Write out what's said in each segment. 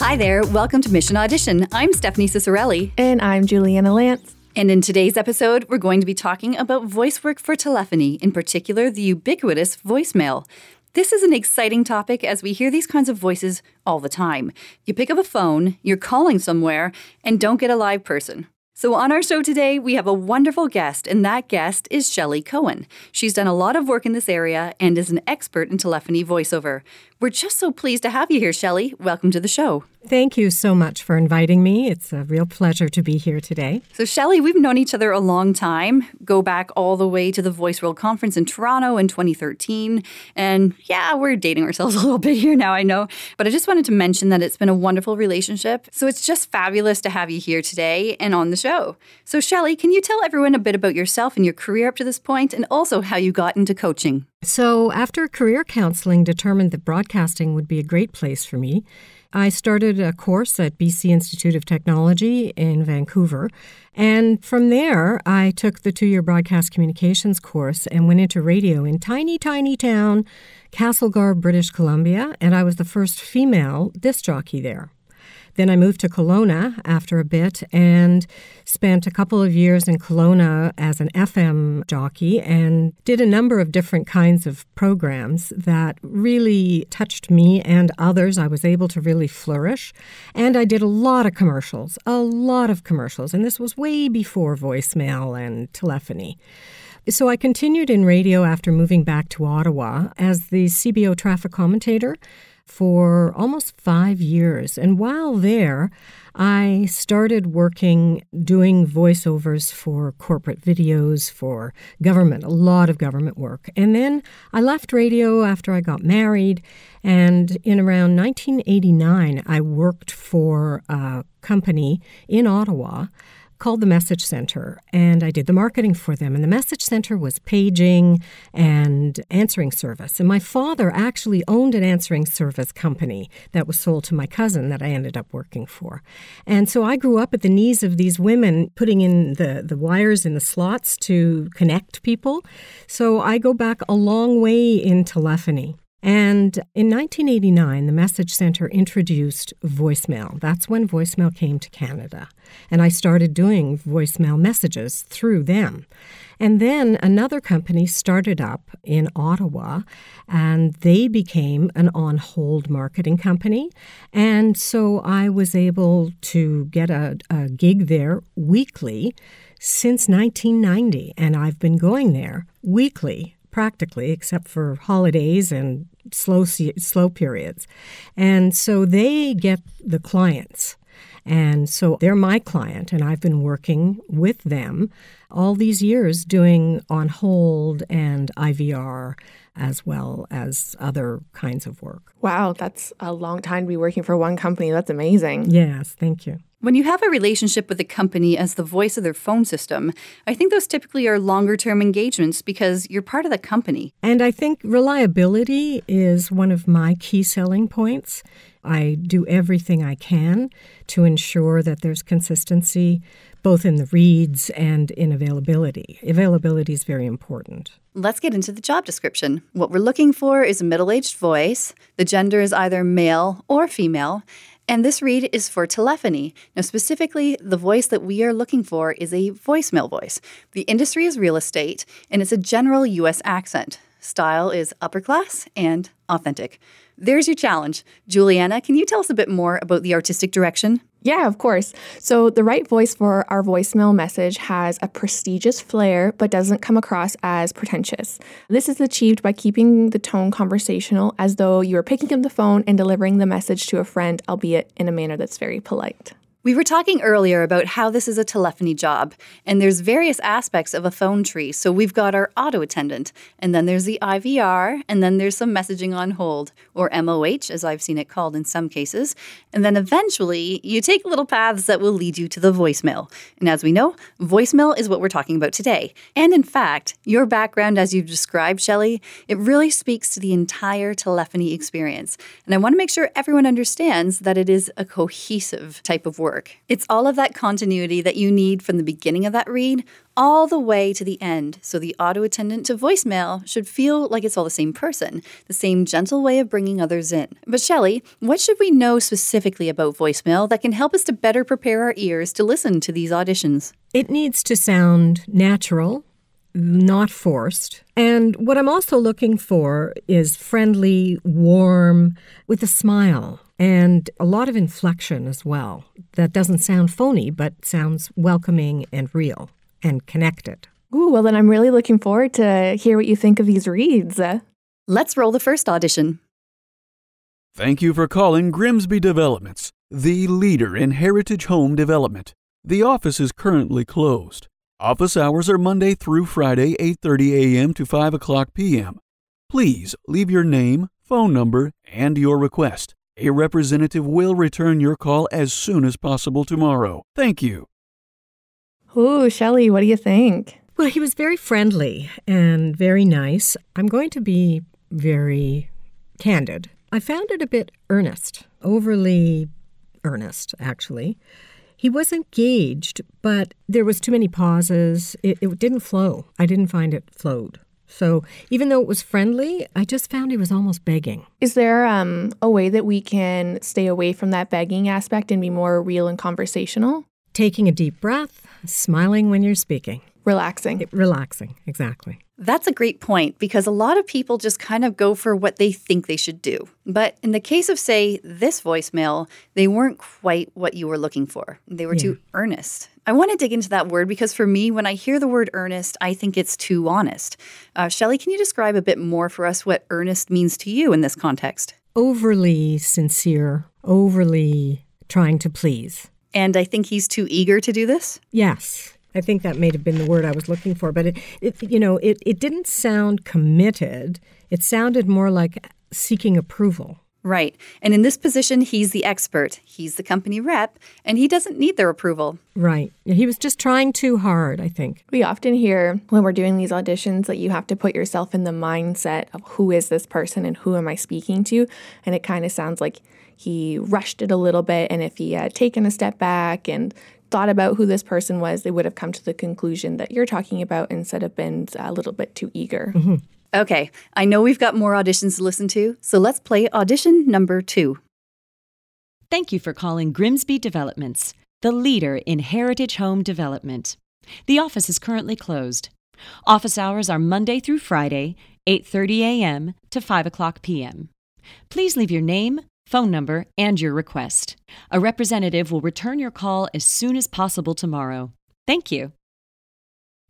Hi there, welcome to Mission Audition. I'm Stephanie Ciccarelli. And I'm Juliana Lance. And in today's episode, we're going to be talking about voice work for telephony, in particular, the ubiquitous voicemail. This is an exciting topic as we hear these kinds of voices all the time. You pick up a phone, you're calling somewhere, and don't get a live person. So, on our show today, we have a wonderful guest, and that guest is Shelley Cohen. She's done a lot of work in this area and is an expert in telephony voiceover. We're just so pleased to have you here, Shelley. Welcome to the show. Thank you so much for inviting me. It's a real pleasure to be here today. So, Shelley, we've known each other a long time, go back all the way to the Voice World Conference in Toronto in 2013. And yeah, we're dating ourselves a little bit here now, I know. But I just wanted to mention that it's been a wonderful relationship. So, it's just fabulous to have you here today and on the show. So, Shelley, can you tell everyone a bit about yourself and your career up to this point and also how you got into coaching? So, after career counseling determined that broadcasting would be a great place for me, I started a course at BC Institute of Technology in Vancouver. And from there, I took the two year broadcast communications course and went into radio in tiny, tiny town, Castlegar, British Columbia. And I was the first female disc jockey there. Then I moved to Kelowna after a bit and spent a couple of years in Kelowna as an FM jockey and did a number of different kinds of programs that really touched me and others. I was able to really flourish. And I did a lot of commercials, a lot of commercials. And this was way before voicemail and telephony. So I continued in radio after moving back to Ottawa as the CBO traffic commentator for almost five years. And while there, I started working doing voiceovers for corporate videos, for government, a lot of government work. And then I left radio after I got married. And in around 1989, I worked for a company in Ottawa called the Message Center, and I did the marketing for them. And the Message Center was paging and answering service. And my father actually owned an answering service company that was sold to my cousin that I ended up working for. And so I grew up at the knees of these women putting in the, the wires in the slots to connect people. So I go back a long way in telephony. And in 1989, the Message Center introduced voicemail. That's when voicemail came to Canada. And I started doing voicemail messages through them. And then another company started up in Ottawa, and they became an on hold marketing company. And so I was able to get a, a gig there weekly since 1990. And I've been going there weekly practically, except for holidays and slow slow periods. And so they get the clients. And so they're my client, and I've been working with them all these years doing on hold and IVR as well as other kinds of work. Wow, that's a long time to be working for one company. That's amazing. Yes, thank you. When you have a relationship with a company as the voice of their phone system, I think those typically are longer term engagements because you're part of the company. And I think reliability is one of my key selling points. I do everything I can to ensure that there's consistency both in the reads and in availability. Availability is very important. Let's get into the job description. What we're looking for is a middle aged voice. The gender is either male or female. And this read is for telephony. Now, specifically, the voice that we are looking for is a voicemail voice. The industry is real estate, and it's a general US accent. Style is upper class and authentic. There's your challenge. Juliana, can you tell us a bit more about the artistic direction? Yeah, of course. So, the right voice for our voicemail message has a prestigious flair but doesn't come across as pretentious. This is achieved by keeping the tone conversational as though you are picking up the phone and delivering the message to a friend, albeit in a manner that's very polite. We were talking earlier about how this is a telephony job, and there's various aspects of a phone tree. So we've got our auto attendant, and then there's the IVR, and then there's some messaging on hold, or MOH, as I've seen it called in some cases. And then eventually, you take little paths that will lead you to the voicemail. And as we know, voicemail is what we're talking about today. And in fact, your background, as you've described, Shelley, it really speaks to the entire telephony experience. And I want to make sure everyone understands that it is a cohesive type of work work. It's all of that continuity that you need from the beginning of that read all the way to the end. So the auto attendant to voicemail should feel like it's all the same person, the same gentle way of bringing others in. But Shelley, what should we know specifically about voicemail that can help us to better prepare our ears to listen to these auditions? It needs to sound natural, not forced. And what I'm also looking for is friendly, warm, with a smile and a lot of inflection as well. That doesn't sound phony, but sounds welcoming and real and connected. Ooh, well, then I'm really looking forward to hear what you think of these reads. Let's roll the first audition. Thank you for calling Grimsby Developments, the leader in heritage home development. The office is currently closed. Office hours are Monday through Friday, 8:30 a.m. to 5 o'clock p.m. Please leave your name, phone number, and your request. A representative will return your call as soon as possible tomorrow. Thank you. Ooh, Shelley, what do you think? Well, he was very friendly and very nice. I'm going to be very candid. I found it a bit earnest, overly earnest, actually. He was engaged, but there was too many pauses. It, it didn't flow. I didn't find it flowed. So even though it was friendly, I just found he was almost begging. Is there um, a way that we can stay away from that begging aspect and be more real and conversational? Taking a deep breath, smiling when you're speaking. Relaxing. It, relaxing, exactly. That's a great point because a lot of people just kind of go for what they think they should do. But in the case of, say, this voicemail, they weren't quite what you were looking for. They were yeah. too earnest. I want to dig into that word because for me, when I hear the word earnest, I think it's too honest. Uh, Shelley, can you describe a bit more for us what earnest means to you in this context? Overly sincere, overly trying to please. And I think he's too eager to do this? Yes. I think that may have been the word I was looking for, but it, it you know, it, it didn't sound committed. It sounded more like seeking approval. Right. And in this position, he's the expert. He's the company rep, and he doesn't need their approval. Right. He was just trying too hard, I think. We often hear when we're doing these auditions that you have to put yourself in the mindset of who is this person and who am I speaking to? And it kind of sounds like he rushed it a little bit. And if he had taken a step back and thought about who this person was, they would have come to the conclusion that you're talking about instead of been a little bit too eager. Mm-hmm. Okay, I know we've got more auditions to listen to, so let's play audition number two. Thank you for calling Grimsby Developments, the leader in heritage home development. The office is currently closed. Office hours are Monday through Friday, 8:30 a.m. to 5 o'clock p.m. Please leave your name, phone number, and your request. A representative will return your call as soon as possible tomorrow. Thank you.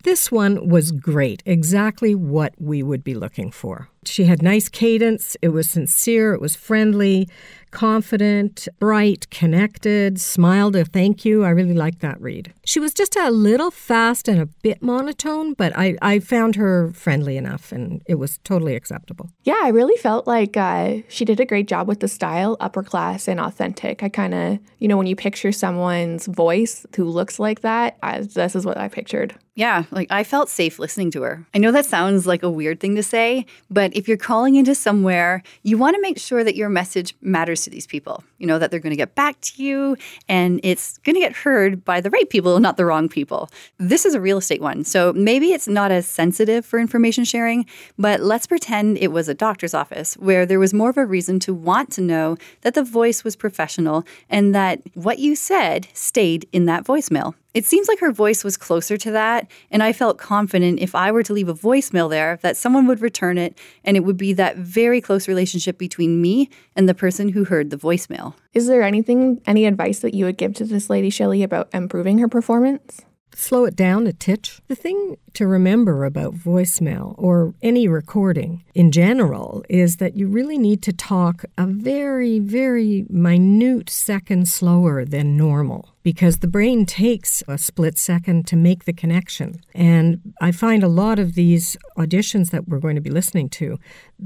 This one was great, exactly what we would be looking for. She had nice cadence, it was sincere, it was friendly, confident, bright, connected, smiled a thank you. I really liked that read. She was just a little fast and a bit monotone, but I, I found her friendly enough and it was totally acceptable. Yeah, I really felt like uh, she did a great job with the style, upper class and authentic. I kind of, you know, when you picture someone's voice who looks like that, I, this is what I pictured. Yeah, like I felt safe listening to her. I know that sounds like a weird thing to say, but if you're calling into somewhere, you want to make sure that your message matters to these people. You know, that they're going to get back to you and it's going to get heard by the right people, not the wrong people. This is a real estate one. So maybe it's not as sensitive for information sharing, but let's pretend it was a doctor's office where there was more of a reason to want to know that the voice was professional and that what you said stayed in that voicemail. It seems like her voice was closer to that, and I felt confident if I were to leave a voicemail there that someone would return it and it would be that very close relationship between me and the person who heard the voicemail. Is there anything, any advice that you would give to this lady, Shelley, about improving her performance? Slow it down a titch. The thing to remember about voicemail or any recording in general is that you really need to talk a very, very minute second slower than normal because the brain takes a split second to make the connection. And I find a lot of these auditions that we're going to be listening to,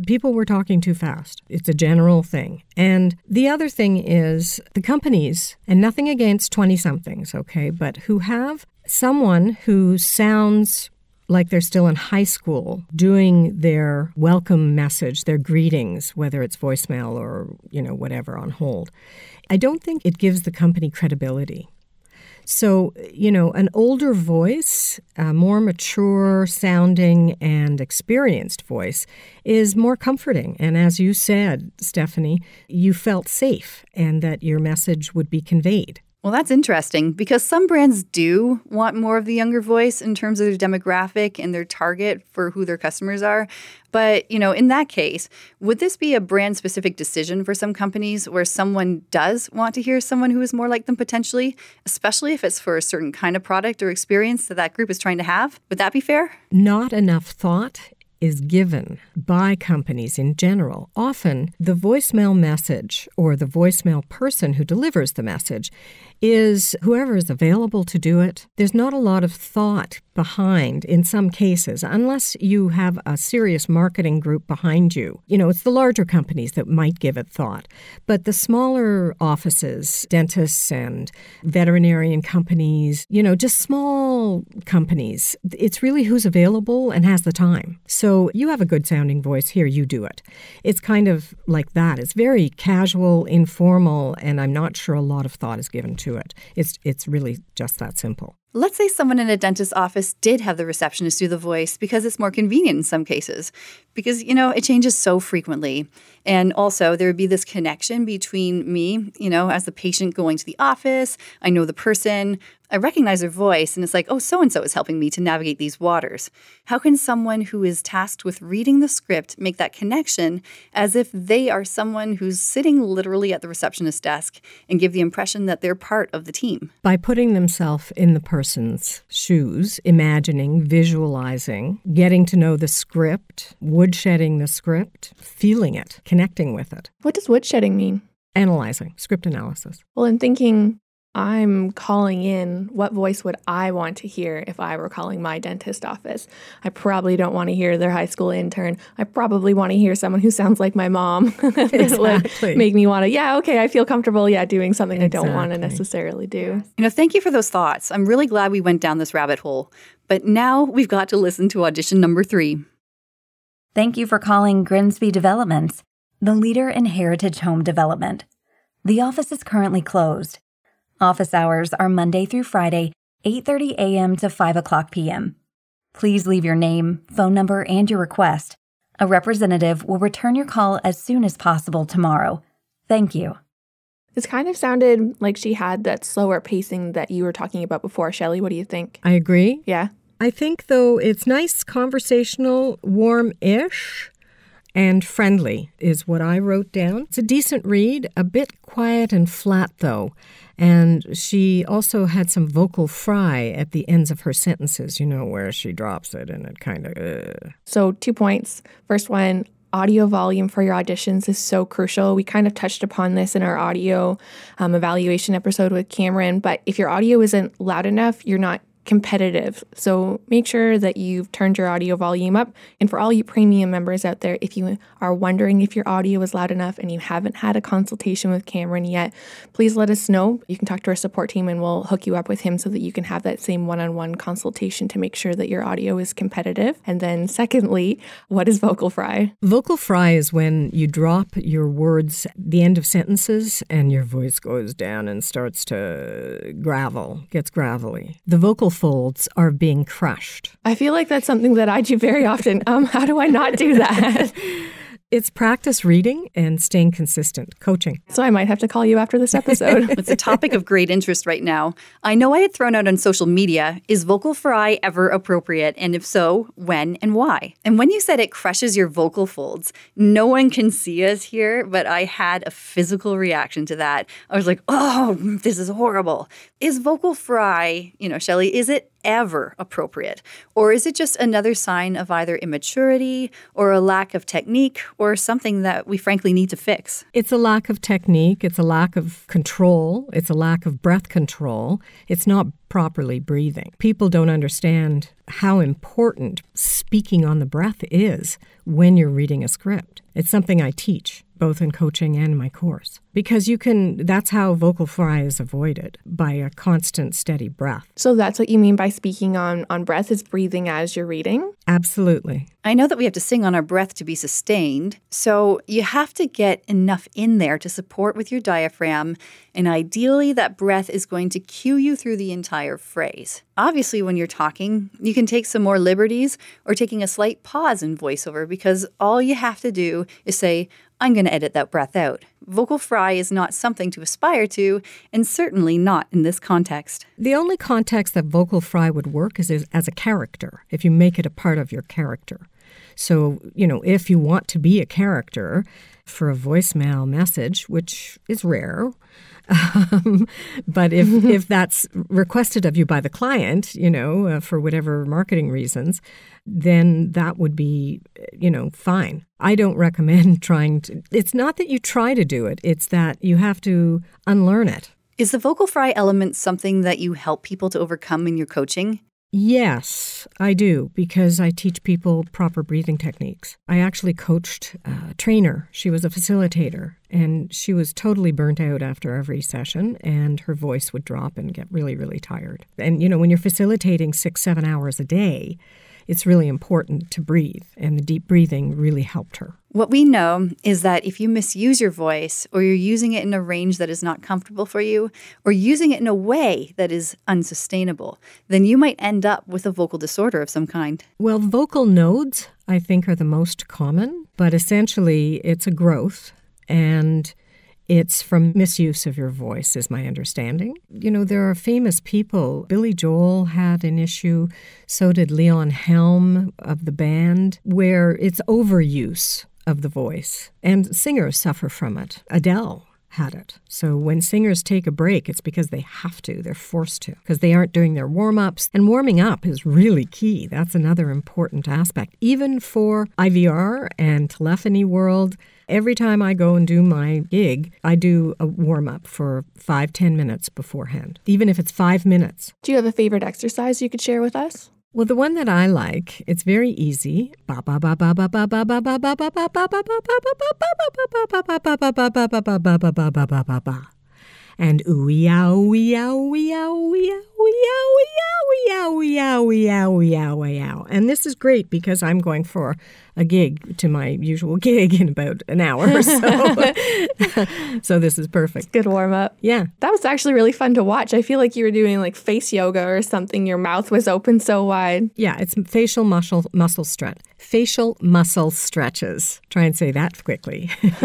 people were talking too fast. It's a general thing. And the other thing is the companies, and nothing against 20 somethings, okay, but who have someone who sounds like they're still in high school doing their welcome message, their greetings, whether it's voicemail or, you know, whatever on hold. I don't think it gives the company credibility. So, you know, an older voice, a more mature sounding and experienced voice is more comforting. And as you said, Stephanie, you felt safe and that your message would be conveyed. Well, that's interesting because some brands do want more of the younger voice in terms of their demographic and their target for who their customers are. But, you know, in that case, would this be a brand specific decision for some companies where someone does want to hear someone who is more like them potentially, especially if it's for a certain kind of product or experience that that group is trying to have? Would that be fair? Not enough thought is given by companies in general. Often, the voicemail message or the voicemail person who delivers the message is whoever is available to do it. There's not a lot of thought behind in some cases, unless you have a serious marketing group behind you. You know, it's the larger companies that might give it thought. But the smaller offices, dentists and veterinarian companies, you know, just small companies, it's really who's available and has the time. So you have a good sounding voice here, you do it. It's kind of like that. It's very casual, informal, and I'm not sure a lot of thought is given to it. It's, it's really just that simple. Let's say someone in a dentist's office did have the receptionist do the voice because it's more convenient in some cases. Because, you know, it changes so frequently. And also, there would be this connection between me, you know, as the patient going to the office. I know the person, I recognize her voice, and it's like, oh, so and so is helping me to navigate these waters. How can someone who is tasked with reading the script make that connection as if they are someone who's sitting literally at the receptionist desk and give the impression that they're part of the team? By putting themselves in the person's shoes, imagining, visualizing, getting to know the script, woodshedding the script, feeling it, connecting with it. What does woodshedding mean? Analyzing, script analysis. Well, in thinking I'm calling in, what voice would I want to hear if I were calling my dentist office? I probably don't want to hear their high school intern. I probably want to hear someone who sounds like my mom. exactly. make me want to, yeah, okay, I feel comfortable, yeah, doing something exactly. I don't want to necessarily do. You know, thank you for those thoughts. I'm really glad we went down this rabbit hole. But now we've got to listen to audition number three. Thank you for calling Grimsby Developments, the leader in heritage home development. The office is currently closed. Office hours are Monday through Friday, 8:30 a.m. to 5 o'clock p.m. Please leave your name, phone number, and your request. A representative will return your call as soon as possible tomorrow. Thank you. This kind of sounded like she had that slower pacing that you were talking about before, Shelly. What do you think? I agree. Yeah. I think, though, it's nice, conversational, warm ish and friendly, is what I wrote down. It's a decent read, a bit quiet and flat, though. And she also had some vocal fry at the ends of her sentences, you know, where she drops it and it kind of. Uh. So, two points. First one, audio volume for your auditions is so crucial. We kind of touched upon this in our audio um, evaluation episode with Cameron, but if your audio isn't loud enough, you're not competitive. So make sure that you've turned your audio volume up. And for all you premium members out there, if you are wondering if your audio is loud enough and you haven't had a consultation with Cameron yet, please let us know. You can talk to our support team and we'll hook you up with him so that you can have that same one on one consultation to make sure that your audio is competitive. And then, secondly, what is vocal fry? Vocal fry is when you drop your words at the end of sentences and your voice goes down and starts to gravel, gets gravelly. The vocal folds are being crushed. I feel like that's something that I do very often. Um, how do I not do that? It's practice reading and staying consistent, coaching. So I might have to call you after this episode. it's a topic of great interest right now. I know I had thrown out on social media is vocal fry ever appropriate? And if so, when and why? And when you said it crushes your vocal folds, no one can see us here, but I had a physical reaction to that. I was like, oh, this is horrible. Is vocal fry, you know, Shelly, is it ever appropriate? Or is it just another sign of either immaturity or a lack of technique or something that we frankly need to fix? It's a lack of technique, it's a lack of control, it's a lack of breath control. It's not properly breathing. People don't understand how important speaking on the breath is when you're reading a script. It's something I teach both in coaching and my course because you can that's how vocal fry is avoided by a constant steady breath So that's what you mean by speaking on on breath is breathing as you're reading. absolutely I know that we have to sing on our breath to be sustained, so you have to get enough in there to support with your diaphragm, and ideally, that breath is going to cue you through the entire phrase. Obviously, when you're talking, you can take some more liberties or taking a slight pause in voiceover because all you have to do is say, I'm going to edit that breath out. Vocal fry is not something to aspire to, and certainly not in this context. The only context that vocal fry would work is as, a character, if you make it a part of your character. So, you know, if you want to be a character for a voicemail message, which is rare, um, but if, if that's requested of you by the client, you know, uh, for whatever marketing reasons, then that would be, you know, fine. I don't recommend trying to, it's not that you try to do it, it's that you have to unlearn it. Is the vocal fry element something that you help people to overcome in your coaching? Yes, I do, because I teach people proper breathing techniques. I actually coached a trainer. She was a facilitator, and she was totally burnt out after every session, and her voice would drop and get really, really tired. And, you know, when you're facilitating six, seven hours a day, it's really important to breathe, and the deep breathing really helped her. What we know is that if you misuse your voice, or you're using it in a range that is not comfortable for you, or using it in a way that is unsustainable, then you might end up with a vocal disorder of some kind. Well, vocal nodes, I think, are the most common, but essentially it's a growth and it's from misuse of your voice, is my understanding. You know, there are famous people. Billy Joel had an issue, so did Levon Helm of the band, where it's overuse of the voice. And singers suffer from it. Adele had it. So when singers take a break, it's because they have to, they're forced to, because they aren't doing their warm ups. And warming up is really key. That's another important aspect. Even for IVR and telephony world, every time I go and do my gig, I do a warm up for five, ten minutes beforehand, even if it's five minutes. Do you have a favorite exercise you could share with us? Well, the one that I like, it's very easy. And ooh-ya, ooh-ya, ooh-ya, ooh-ya ooey ow ooey ow ooey ow ooey ow ooey ow ooey ow ooey ow. And this is great because I'm going for a gig to my usual gig in about an hour. Or so, so this is perfect. Good warm up. Yeah. That was actually really fun to watch. I feel like you were doing like face yoga or something. Your mouth was open so wide. Yeah, it's facial muscle muscle stretch. Facial muscle stretches. Try and say that quickly.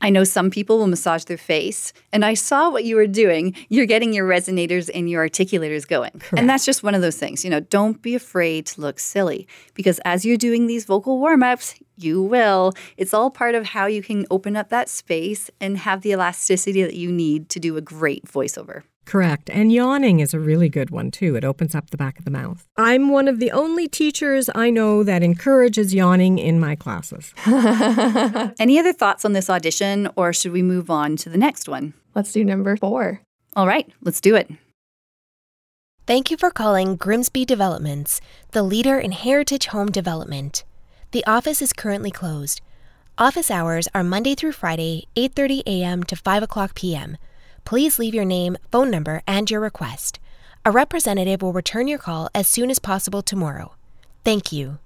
I know some people will massage their face, and I saw what you were doing. You're getting your resonators and your articulators going. And that's just one of those things. You know, don't be afraid to look silly because as you're doing these vocal warm ups, you will. It's all part of how you can open up that space and have the elasticity that you need to do a great voiceover. Correct. And yawning is a really good one, too. It opens up the back of the mouth. I'm one of the only teachers I know that encourages yawning in my classes. Any other thoughts on this audition, or should we move on to the next one? Let's do number four. All right, let's do it. Thank you for calling Grimsby Developments, the leader in heritage home development. The office is currently closed. Office hours are Monday through Friday, 8:30 a.m. to 5 o'clock p.m. Please leave your name, phone number, and your request. A representative will return your call as soon as possible tomorrow. Thank you.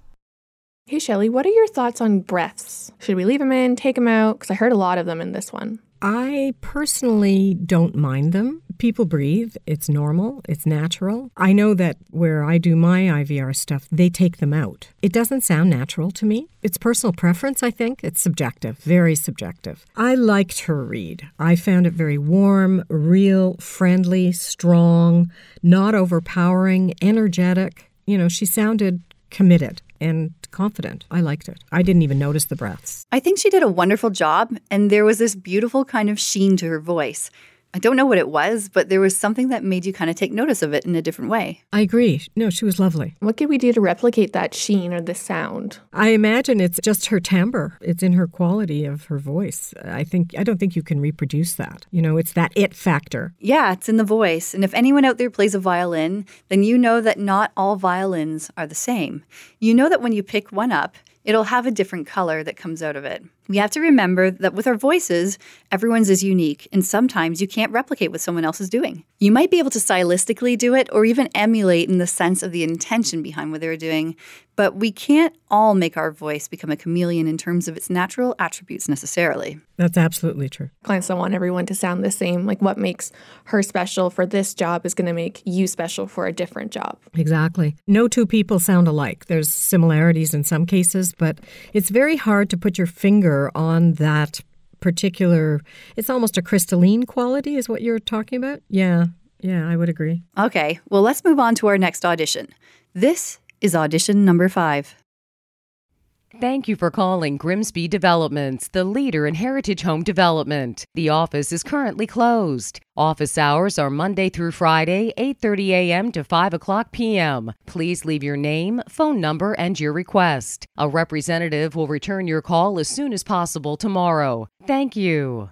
Hey, Shelly, what are your thoughts on breaths? Should we leave them in, take them out? Because I heard a lot of them in this one. I personally don't mind them. People breathe. It's normal. It's natural. I know that where I do my IVR stuff, they take them out. It doesn't sound natural to me. It's personal preference, I think. It's subjective, very subjective. I liked her read. I found it very warm, real, friendly, strong, not overpowering, energetic. You know, she sounded committed and confident. I liked it. I didn't even notice the breaths. I think she did a wonderful job, and there was this beautiful kind of sheen to her voice. I don't know what it was, but there was something that made you kind of take notice of it in a different way. I agree. No, she was lovely. What could we do to replicate that sheen or the sound? I imagine it's just her timbre. It's in her quality of her voice. I think I don't think you can reproduce that. You know, it's that it factor. Yeah, it's in the voice. And if anyone out there plays a violin, then you know that not all violins are the same. You know that when you pick one up, it'll have a different color that comes out of it. We have to remember that with our voices, everyone's is unique, and sometimes you can't replicate what someone else is doing. You might be able to stylistically do it or even emulate in the sense of the intention behind what they're doing, but we can't all make our voice become a chameleon in terms of its natural attributes necessarily. That's absolutely true. Clients don't want everyone to sound the same. Like what makes her special for this job is going to make you special for a different job. Exactly. No two people sound alike. There's similarities in some cases, but it's very hard to put your finger on that particular it's almost a crystalline quality is what you're talking about? Yeah. Yeah, I would agree. Okay, well, let's move on to our next audition. This is audition number five. Thank you for calling Grimsby Developments, the leader in heritage home development. The office is currently closed. Office hours are Monday through Friday, 8:30 a.m. to 5 o'clock p.m. Please leave your name, phone number, and your request. A representative will return your call as soon as possible tomorrow. Thank you.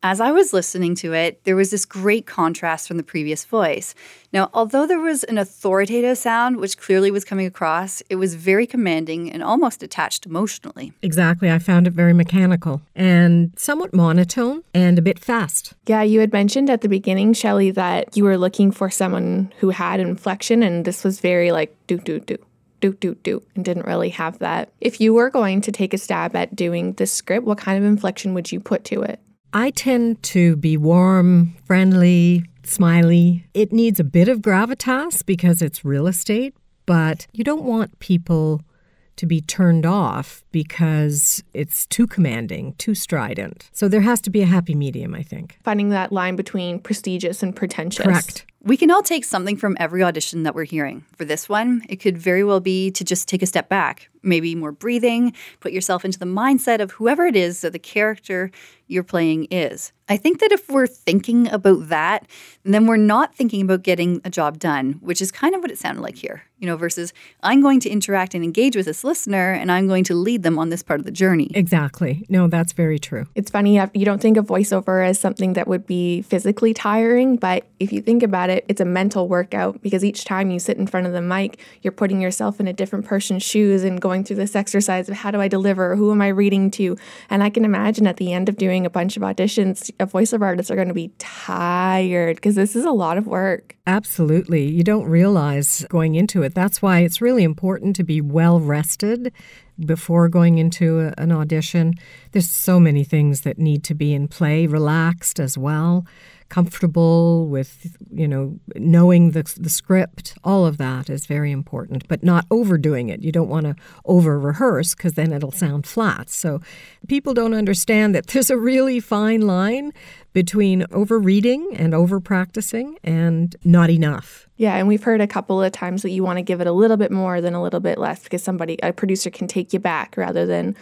As I was listening to it, there was this great contrast from the previous voice. Now, although there was an authoritative sound, which clearly was coming across, it was very commanding and almost attached emotionally. Exactly. I found it very mechanical and somewhat monotone and a bit fast. Yeah, you had mentioned at the beginning, Shelley, that you were looking for someone who had inflection, and this was very like do, do, do do do do and didn't really have that. If you were going to take a stab at doing this script, what kind of inflection would you put to it? I tend to be warm, friendly, smiley. It needs a bit of gravitas because it's real estate, but you don't want people to be turned off because it's too commanding, too strident. So there has to be a happy medium, I think. Finding that line between prestigious and pretentious. Correct. We can all take something from every audition that we're hearing. For this one, it could very well be to just take a step back, maybe more breathing, put yourself into the mindset of whoever it is that the character you're playing is. I think that if we're thinking about that, then we're not thinking about getting a job done, which is kind of what it sounded like here, you know, versus I'm going to interact and engage with this listener and I'm going to lead them on this part of the journey. Exactly. No, that's very true. It's funny, you don't think of voiceover as something that would be physically tiring, but if you think about it, it's a mental workout because each time you sit in front of the mic, you're putting yourself in a different person's shoes and going through this exercise of how do I deliver, who am I reading to? And I can imagine at the end of doing a bunch of auditions, a voiceover artists are going to be tired because this is a lot of work. Absolutely. You don't realize going into it. That's why it's really important to be well rested before going into a, an audition. There's so many things that need to be in play, relaxed as well comfortable with, you know, knowing the, the script. All of that is very important, but not overdoing it. You don't want to over rehearse because then it'll sound flat. So people don't understand that there's a really fine line between over reading and over practicing and not enough. Yeah, and we've heard a couple of times that you want to give it a little bit more than a little bit less because somebody, a producer, can take you back rather than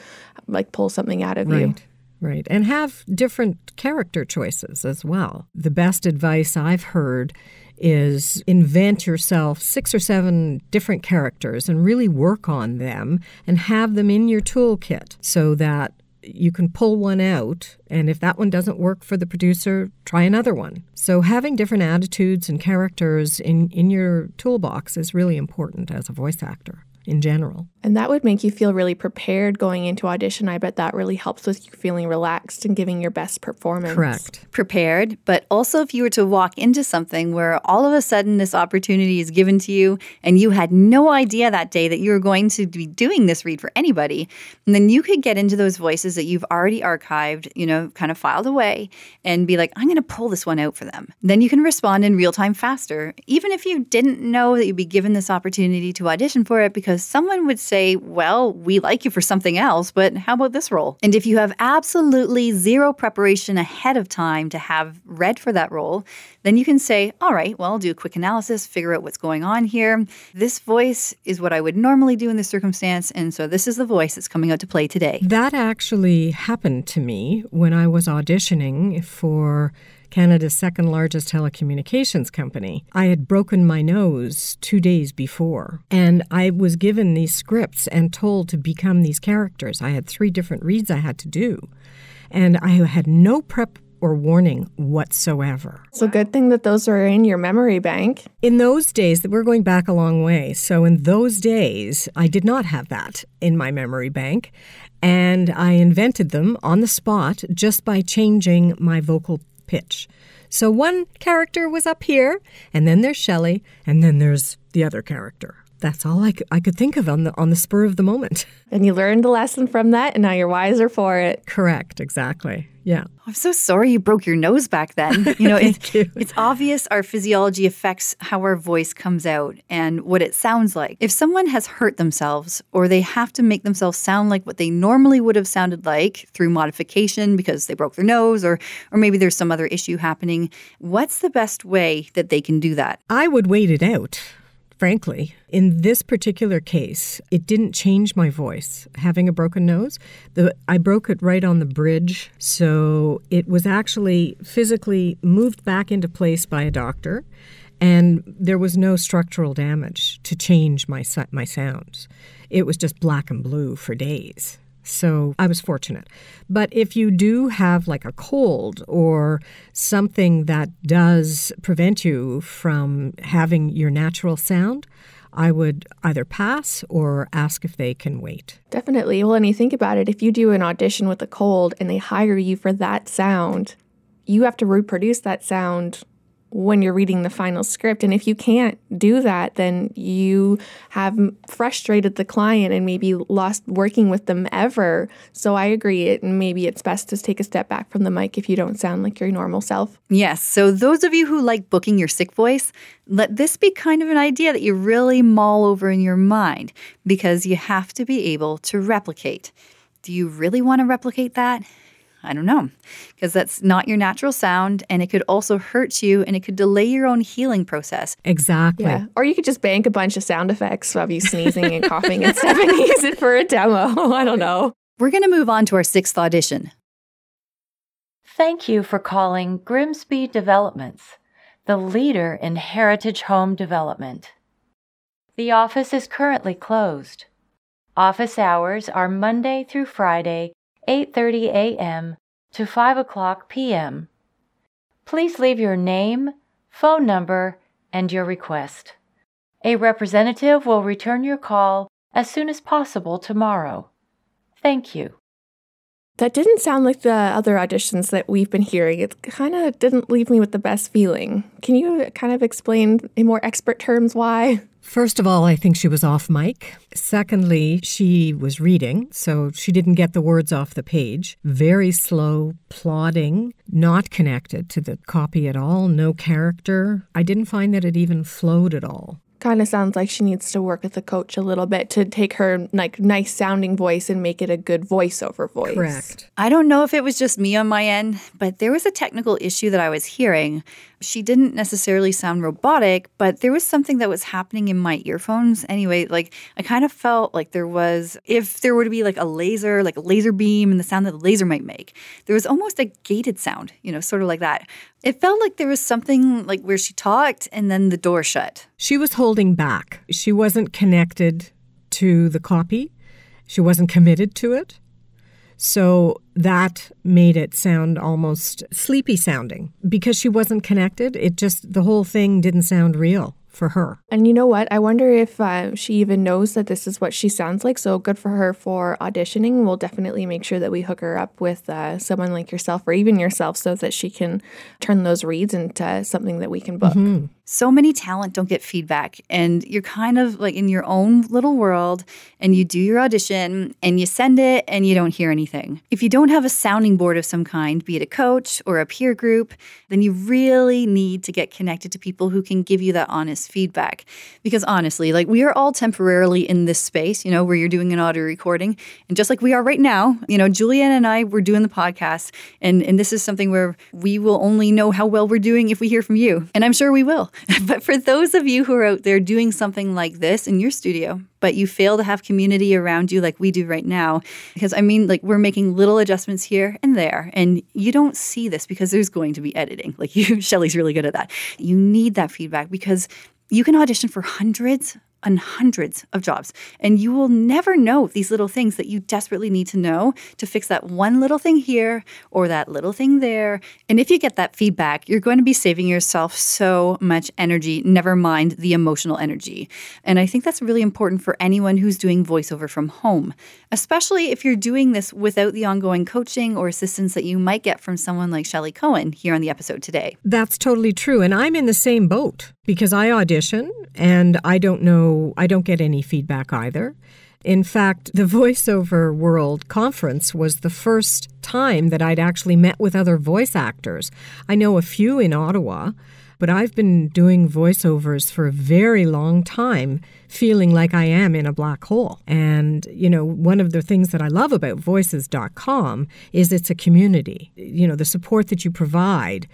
like pull something out of right. you. Right. And have different character choices as well. The best advice I've heard is invent yourself six or seven different characters and really work on them and have them in your toolkit so that you can pull one out and if that one doesn't work for the producer try another one so having different attitudes and characters in, in your toolbox is really important as a voice actor in general. And that would make you feel really prepared going into audition. I bet that really helps with you feeling relaxed and giving your best performance. Correct. Prepared, but also if you were to walk into something where all of a sudden this opportunity is given to you and you had no idea that day that you were going to be doing this read for anybody, and then you could get into those voices that you've already archived, you know, kind of filed away and be like, I'm going to pull this one out for them. Then you can respond in real time faster, even if you didn't know that you'd be given this opportunity to audition for it because because someone would say, Well, we like you for something else, but how about this role? And if you have absolutely zero preparation ahead of time to have read for that role, then you can say, All right, well, I'll do a quick analysis, figure out what's going on here. This voice is what I would normally do in this circumstance. And so this is the voice that's coming out to play today. That actually happened to me when I was auditioning for Canada's second largest telecommunications company. I had broken my nose two days before, and I was given these scripts and told to become these characters. I had three different reads I had to do, and I had no prep or warning whatsoever. So good thing that those are in your memory bank. In those days, that we're going back a long way. So in those days, I did not have that in my memory bank. And I invented them on the spot just by changing my vocal pitch. So one character was up here, and then there's Shelley, and then there's the other character. That's all I could, I could think of on the on the spur of the moment. And you learned a lesson from that, and now you're wiser for it. Correct, exactly. Yeah. Oh, I'm so sorry you broke your nose back then. You know, it, it's obvious our physiology affects how our voice comes out and what it sounds like. If someone has hurt themselves or they have to make themselves sound like what they normally would have sounded like through modification because they broke their nose or or maybe there's some other issue happening, what's the best way that they can do that? I would wait it out frankly. In this particular case, it didn't change my voice having a broken nose. The, I broke it right on the bridge, so it was actually physically moved back into place by a doctor, and there was no structural damage to change my my sounds. It was just black and blue for days. So I was fortunate. But if you do have like a cold or something that does prevent you from having your natural sound, I would either pass or ask if they can wait. Definitely. Well, and you think about it, if you do an audition with a cold and they hire you for that sound, you have to reproduce that sound when you're reading the final script. And if you can't do that, then you have frustrated the client and maybe lost working with them ever. So I agree. It and maybe it's best to take a step back from the mic if you don't sound like your normal self. Yes. So those of you who like booking your sick voice, let this be kind of an idea that you really mull over in your mind because you have to be able to replicate. Do you really want to replicate that? I don't know, because that's not your natural sound and it could also hurt you and it could delay your own healing process. Exactly. Yeah. Or you could just bank a bunch of sound effects of you sneezing and coughing and stuff and use it for a demo. I don't know. We're going to move on to our sixth audition. Thank you for calling Grimsby Developments, the leader in heritage home development. The office is currently closed. Office hours are Monday through Friday 8:30 a.m. to 5 o'clock p.m. Please leave your name, phone number, and your request. A representative will return your call as soon as possible tomorrow. Thank you. That didn't sound like the other auditions that we've been hearing. It kind of didn't leave me with the best feeling. Can you kind of explain in more expert terms why? First of all, I think she was off mic. Secondly, she was reading, so she didn't get the words off the page. Very slow, plodding, not connected to the copy at all, no character. I didn't find that it even flowed at all kind of sounds like she needs to work with the coach a little bit to take her like nice sounding voice and make it a good voiceover voice. Correct. I don't know if it was just me on my end, but there was a technical issue that I was hearing she didn't necessarily sound robotic, but there was something that was happening in my earphones. Anyway, like I kind of felt like there was, if there were to be like a laser, like a laser beam and the sound that the laser might make, there was almost a gated sound, you know, sort of like that. It felt like there was something like where she talked and then the door shut. She was holding back. She wasn't connected to the copy, she wasn't committed to it. So that made it sound almost sleepy sounding because she wasn't connected. It just, the whole thing didn't sound real for her. And you know what? I wonder if uh, she even knows that this is what she sounds like. So good for her for auditioning. We'll definitely make sure that we hook her up with uh, someone like yourself or even yourself so that she can turn those reads into something that we can book. Mm-hmm so many talent don't get feedback and you're kind of like in your own little world and you do your audition and you send it and you don't hear anything. If you don't have a sounding board of some kind, be it a coach or a peer group, then you really need to get connected to people who can give you that honest feedback. Because honestly, like we are all temporarily in this space, you know, where you're doing an audio recording and just like we are right now, you know, Julianne and I were doing the podcast and and this is something where we will only know how well we're doing if we hear from you. And I'm sure we will. but for those of you who are out there doing something like this in your studio, but you fail to have community around you like we do right now, because I mean, like we're making little adjustments here and there, and you don't see this because there's going to be editing. Like you, Shelly's really good at that. You need that feedback because you can audition for hundreds on hundreds of jobs. And you will never know these little things that you desperately need to know to fix that one little thing here or that little thing there. And if you get that feedback, you're going to be saving yourself so much energy, never mind the emotional energy. And I think that's really important for anyone who's doing voiceover from home, especially if you're doing this without the ongoing coaching or assistance that you might get from someone like Shelly Cohen here on the episode today. That's totally true. And I'm in the same boat because I audition and I don't know, I don't get any feedback either. In fact, the VoiceOver World Conference was the first time that I'd actually met with other voice actors. I know a few in Ottawa, but I've been doing voiceovers for a very long time, feeling like I am in a black hole. And, you know, one of the things that I love about voices.com is it's a community. You know, the support that you provide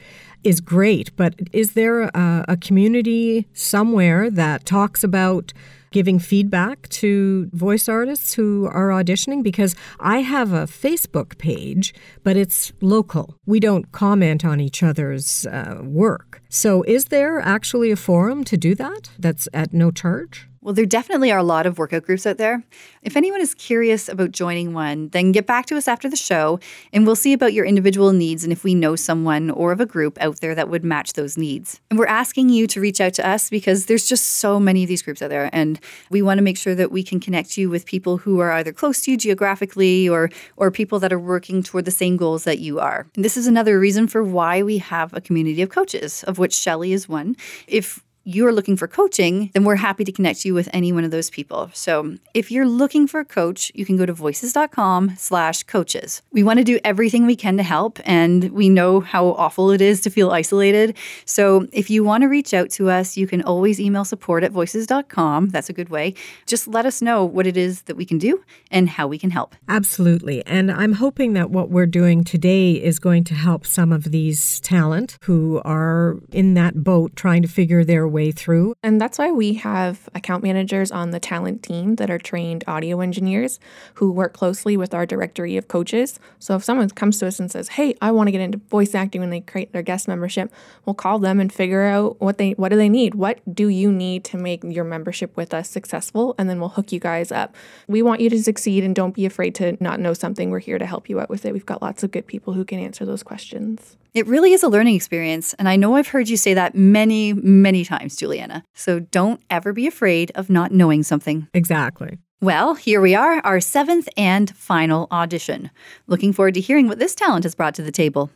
is great, but is there a, a community somewhere that talks about giving feedback to voice artists who are auditioning because I have a Facebook page, but it's local. We don't comment on each other's uh, work. So, is there actually a forum to do that that's at no charge? Well, there definitely are a lot of workout groups out there. If anyone is curious about joining one, then get back to us after the show and we'll see about your individual needs and if we know someone or of a group out there that would match those needs. And we're asking you to reach out to us because there's just so many of these groups out there and we want to make sure that we can connect you with people who are either close to you geographically or or people that are working toward the same goals that you are. And this is another reason for why we have a community of coaches, of which Shelly is one. If you're looking for coaching, then we're happy to connect you with any one of those people. So if you're looking for a coach, you can go to voices.com slash coaches. We want to do everything we can to help, and we know how awful it is to feel isolated. So if you want to reach out to us, you can always email support at voices.com. That's a good way. Just let us know what it is that we can do and how we can help. Absolutely. And I'm hoping that what we're doing today is going to help some of these talent who are in that boat trying to figure their way through. And that's why we have account managers on the talent team that are trained audio engineers who work closely with our directory of coaches. So if someone comes to us and says, "Hey, I want to get into voice acting when they create their guest membership," we'll call them and figure out what they what do they need? What do you need to make your membership with us successful? And then we'll hook you guys up. We want you to succeed and don't be afraid to not know something. We're here to help you out with it. We've got lots of good people who can answer those questions. It really is a learning experience. And I know I've heard you say that many, many times, Juliana. So don't ever be afraid of not knowing something. Exactly. Well, here we are, our seventh and final audition. Looking forward to hearing what this talent has brought to the table.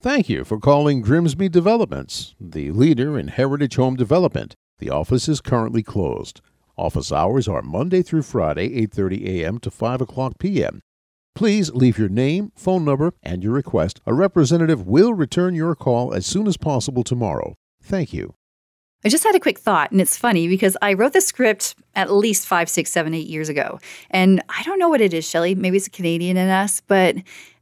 Thank you for calling Grimsby Developments, the leader in heritage home development. The office is currently closed. Office hours are Monday through Friday, 8:30 a.m. to 5 o'clock p.m. Please leave your name, phone number, and your request. A representative will return your call as soon as possible tomorrow. Thank you. I just had a quick thought, and it's funny because I wrote the script at least five, six, seven, eight years ago. And I don't know what it is, Shelly. Maybe it's a Canadian in us, but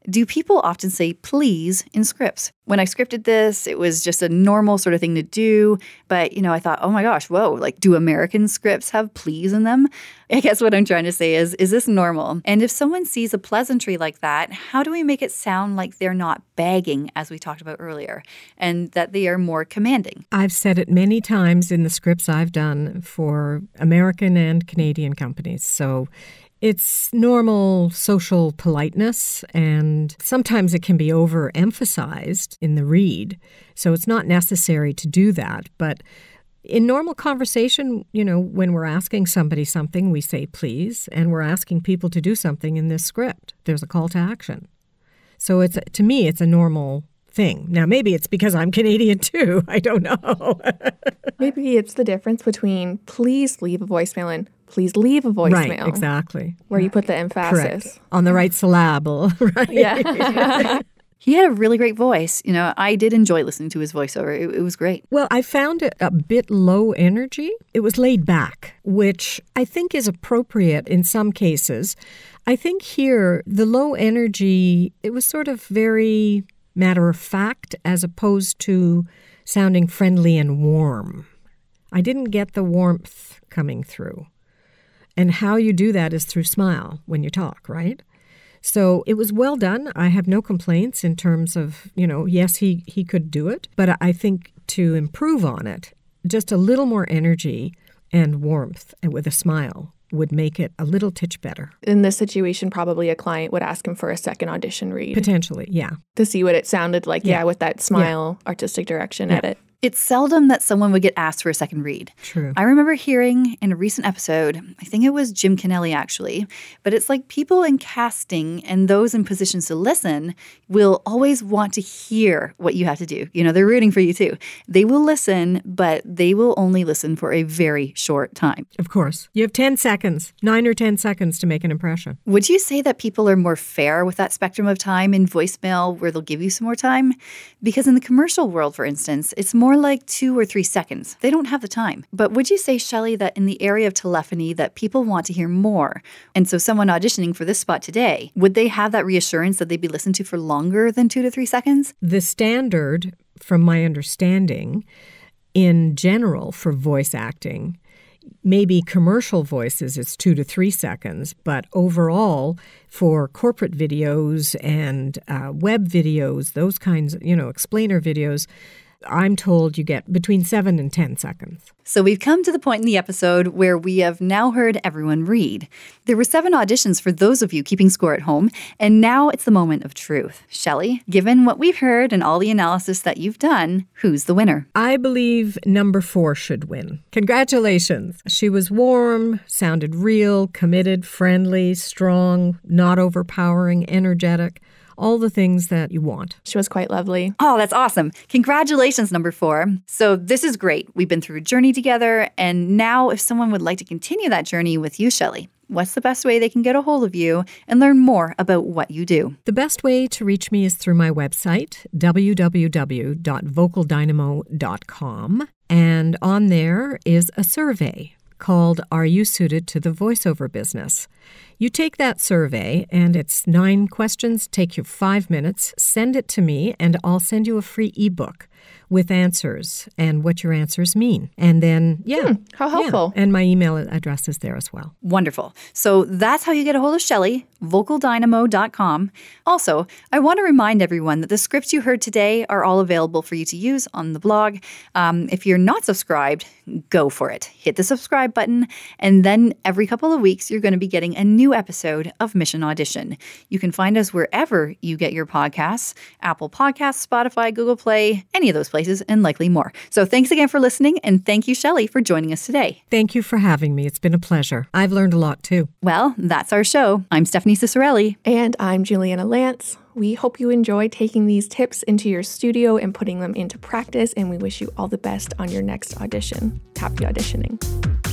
do people often say please in scripts? When I scripted this, it was just a normal sort of thing to do. But, you know, I thought, oh my gosh, whoa, like, do American scripts have please in them? I guess what I'm trying to say is, is this normal? And if someone sees a pleasantry like that, how do we make it sound like they're not begging, as we talked about earlier, and that they are more commanding? I've said it many times in the scripts I've done for American and Canadian companies. So it's normal social politeness, and sometimes it can be overemphasized in the read. So it's not necessary to do that. But in normal conversation, you know, when we're asking somebody something, we say please, and we're asking people to do something in this script. There's a call to action. So it's to me, it's a normal thing. Now, maybe it's because I'm Canadian too. I don't know. maybe it's the difference between please leave a voicemail and please leave a voicemail. Right, exactly. Where you put the emphasis. Correct. On the right syllable, right? Yeah. he had a really great voice. You know, I did enjoy listening to his voiceover. It, it, was great. Well, I found it a bit low energy. It was laid back, which I think is appropriate in some cases. I think here, the low energy, it was sort of very matter of fact as opposed to sounding friendly and warm. I didn't get the warmth coming through. And how you do that is through smile when you talk, right? So it was well done. I have no complaints in terms of, you know, yes, he, he could do it, but I think to improve on it, just a little more energy and warmth and with a smile would make it a little titch better. In this situation, probably a client would ask him for a second audition read Potentially, yeah. to see what it sounded like. Yeah, Yeah. with that smile, artistic direction Yeah. edit. It's seldom that someone would get asked for a second read. True. I remember hearing in a recent episode, I think it was Jim Kennelly actually, but it's like people in casting and those in positions to listen will always want to hear what you have to do. You know, they're rooting for you too. They will listen, but they will only listen for a very short time. Of course. You have 10 seconds, nine or 10 seconds to make an impression. Would you say that people are more fair with that spectrum of time in voicemail where they'll give you some more time? Because in the commercial world, for instance, it's more like two or three seconds. They don't have the time. But would you say, Shelley, that in the area of telephony that people want to hear more? And so someone auditioning for this spot today, would they have that reassurance that they'd be listened to for longer than two to three seconds? The standard, from my understanding, in general for voice acting, maybe commercial voices it's two to three seconds, but overall for corporate videos and uh, web videos, those kinds, you know, explainer videos, I'm told you get between seven and 10 seconds. So we've come to the point in the episode where we have now heard everyone read. There were seven auditions for those of you keeping score at home, and now it's the moment of truth. Shelley, given what we've heard and all the analysis that you've done, who's the winner? I believe number four should win. Congratulations. She was warm, sounded real, committed, friendly, strong, not overpowering, energetic, all the things that you want. She was quite lovely. Oh, that's awesome. Congratulations, number four. So, this is great. We've been through a journey together. And now, if someone would like to continue that journey with you, Shelley, what's the best way they can get a hold of you and learn more about what you do? The best way to reach me is through my website, www.vocaldynamo.com. And on there is a survey called Are You Suited to the Voiceover Business? You take that survey, and it's nine questions, take you five minutes, send it to me, and I'll send you a free ebook with answers and what your answers mean. And then, yeah. how yeah. helpful. And my email address is there as well. Wonderful. So that's how you get a hold of Shelley, vocaldynamo.com. Also, I want to remind everyone that the scripts you heard today are all available for you to use on the blog. Um, if you're not subscribed, go for it. Hit the subscribe button, and then every couple of weeks, you're going to be getting a new episode of Mission Audition. You can find us wherever you get your podcasts Apple Podcasts, Spotify, Google Play, any of those places, and likely more. So thanks again for listening, and thank you, Shelley, for joining us today. Thank you for having me. It's been a pleasure. I've learned a lot too. Well, that's our show. I'm Stephanie Ciccarelli. And I'm Juliana Lance. We hope you enjoy taking these tips into your studio and putting them into practice, and we wish you all the best on your next audition. Happy auditioning.